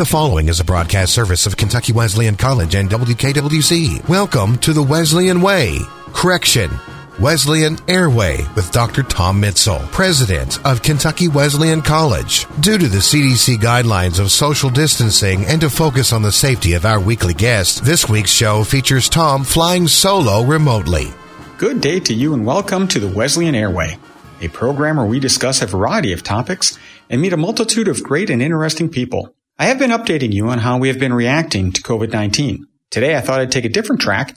The following is a broadcast service of Kentucky Wesleyan College and WKWC. Welcome to the Wesleyan Way. Correction. Wesleyan Airway with Dr. Tom Mitzel, President of Kentucky Wesleyan College. Due to the CDC guidelines of social distancing and to focus on the safety of our weekly guests, this week's show features Tom flying solo remotely. Good day to you and welcome to the Wesleyan Airway, a program where we discuss a variety of topics and meet a multitude of great and interesting people. I have been updating you on how we have been reacting to COVID-19. Today I thought I'd take a different track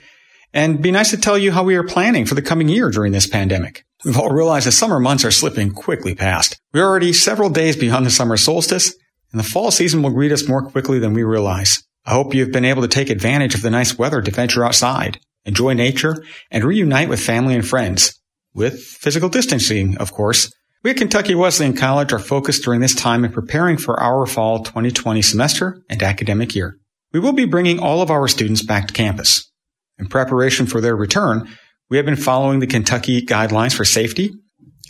and be nice to tell you how we are planning for the coming year during this pandemic. We've all realized the summer months are slipping quickly past. We're already several days beyond the summer solstice, and the fall season will greet us more quickly than we realize. I hope you've been able to take advantage of the nice weather to venture outside, enjoy nature, and reunite with family and friends. With physical distancing, of course. We at Kentucky Wesleyan College are focused during this time in preparing for our fall 2020 semester and academic year. We will be bringing all of our students back to campus. In preparation for their return, we have been following the Kentucky guidelines for safety,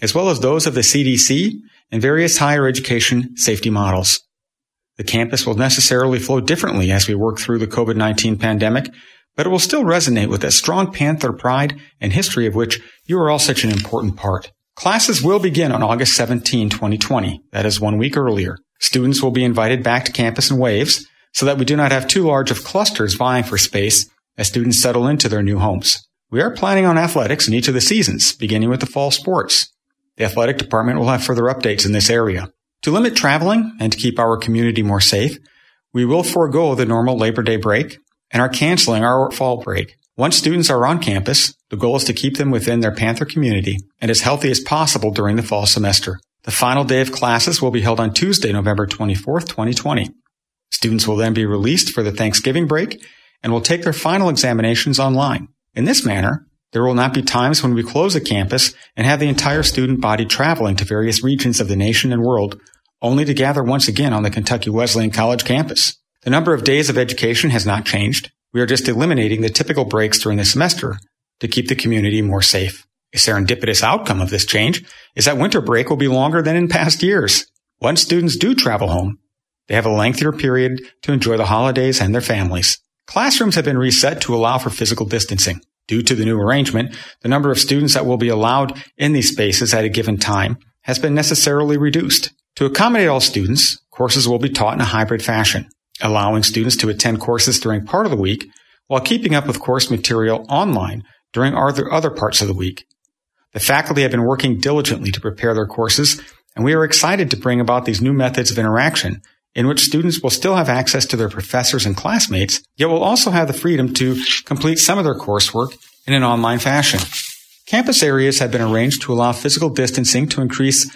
as well as those of the CDC and various higher education safety models. The campus will necessarily flow differently as we work through the COVID-19 pandemic, but it will still resonate with that strong Panther pride and history of which you are all such an important part. Classes will begin on August 17, 2020. That is one week earlier. Students will be invited back to campus in waves so that we do not have too large of clusters vying for space as students settle into their new homes. We are planning on athletics in each of the seasons, beginning with the fall sports. The athletic department will have further updates in this area. To limit traveling and to keep our community more safe, we will forego the normal Labor Day break and are canceling our fall break. Once students are on campus, the goal is to keep them within their Panther community and as healthy as possible during the fall semester. The final day of classes will be held on Tuesday, November 24th, 2020. Students will then be released for the Thanksgiving break and will take their final examinations online. In this manner, there will not be times when we close a campus and have the entire student body traveling to various regions of the nation and world, only to gather once again on the Kentucky Wesleyan College campus. The number of days of education has not changed. We are just eliminating the typical breaks during the semester to keep the community more safe. A serendipitous outcome of this change is that winter break will be longer than in past years. Once students do travel home, they have a lengthier period to enjoy the holidays and their families. Classrooms have been reset to allow for physical distancing. Due to the new arrangement, the number of students that will be allowed in these spaces at a given time has been necessarily reduced. To accommodate all students, courses will be taught in a hybrid fashion, allowing students to attend courses during part of the week while keeping up with course material online during other parts of the week. The faculty have been working diligently to prepare their courses, and we are excited to bring about these new methods of interaction in which students will still have access to their professors and classmates, yet will also have the freedom to complete some of their coursework in an online fashion. Campus areas have been arranged to allow physical distancing to increase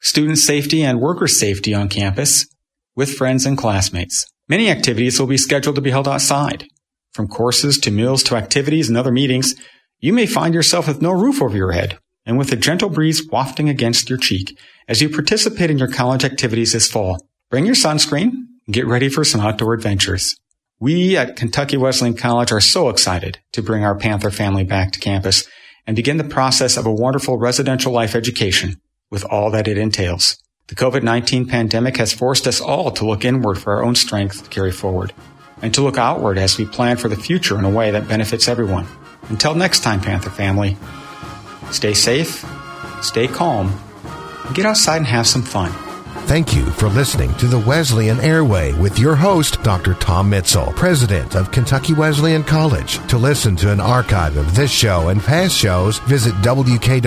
student safety and worker safety on campus with friends and classmates. Many activities will be scheduled to be held outside. From courses to meals to activities and other meetings, you may find yourself with no roof over your head and with a gentle breeze wafting against your cheek as you participate in your college activities this fall. Bring your sunscreen and get ready for some outdoor adventures. We at Kentucky Wesleyan College are so excited to bring our Panther family back to campus and begin the process of a wonderful residential life education with all that it entails. The COVID-19 pandemic has forced us all to look inward for our own strength to carry forward and to look outward as we plan for the future in a way that benefits everyone. Until next time, Panther family, stay safe, stay calm, and get outside and have some fun. Thank you for listening to the Wesleyan Airway with your host, Dr. Tom Mitzel, President of Kentucky Wesleyan College. To listen to an archive of this show and past shows, visit WKWC.org.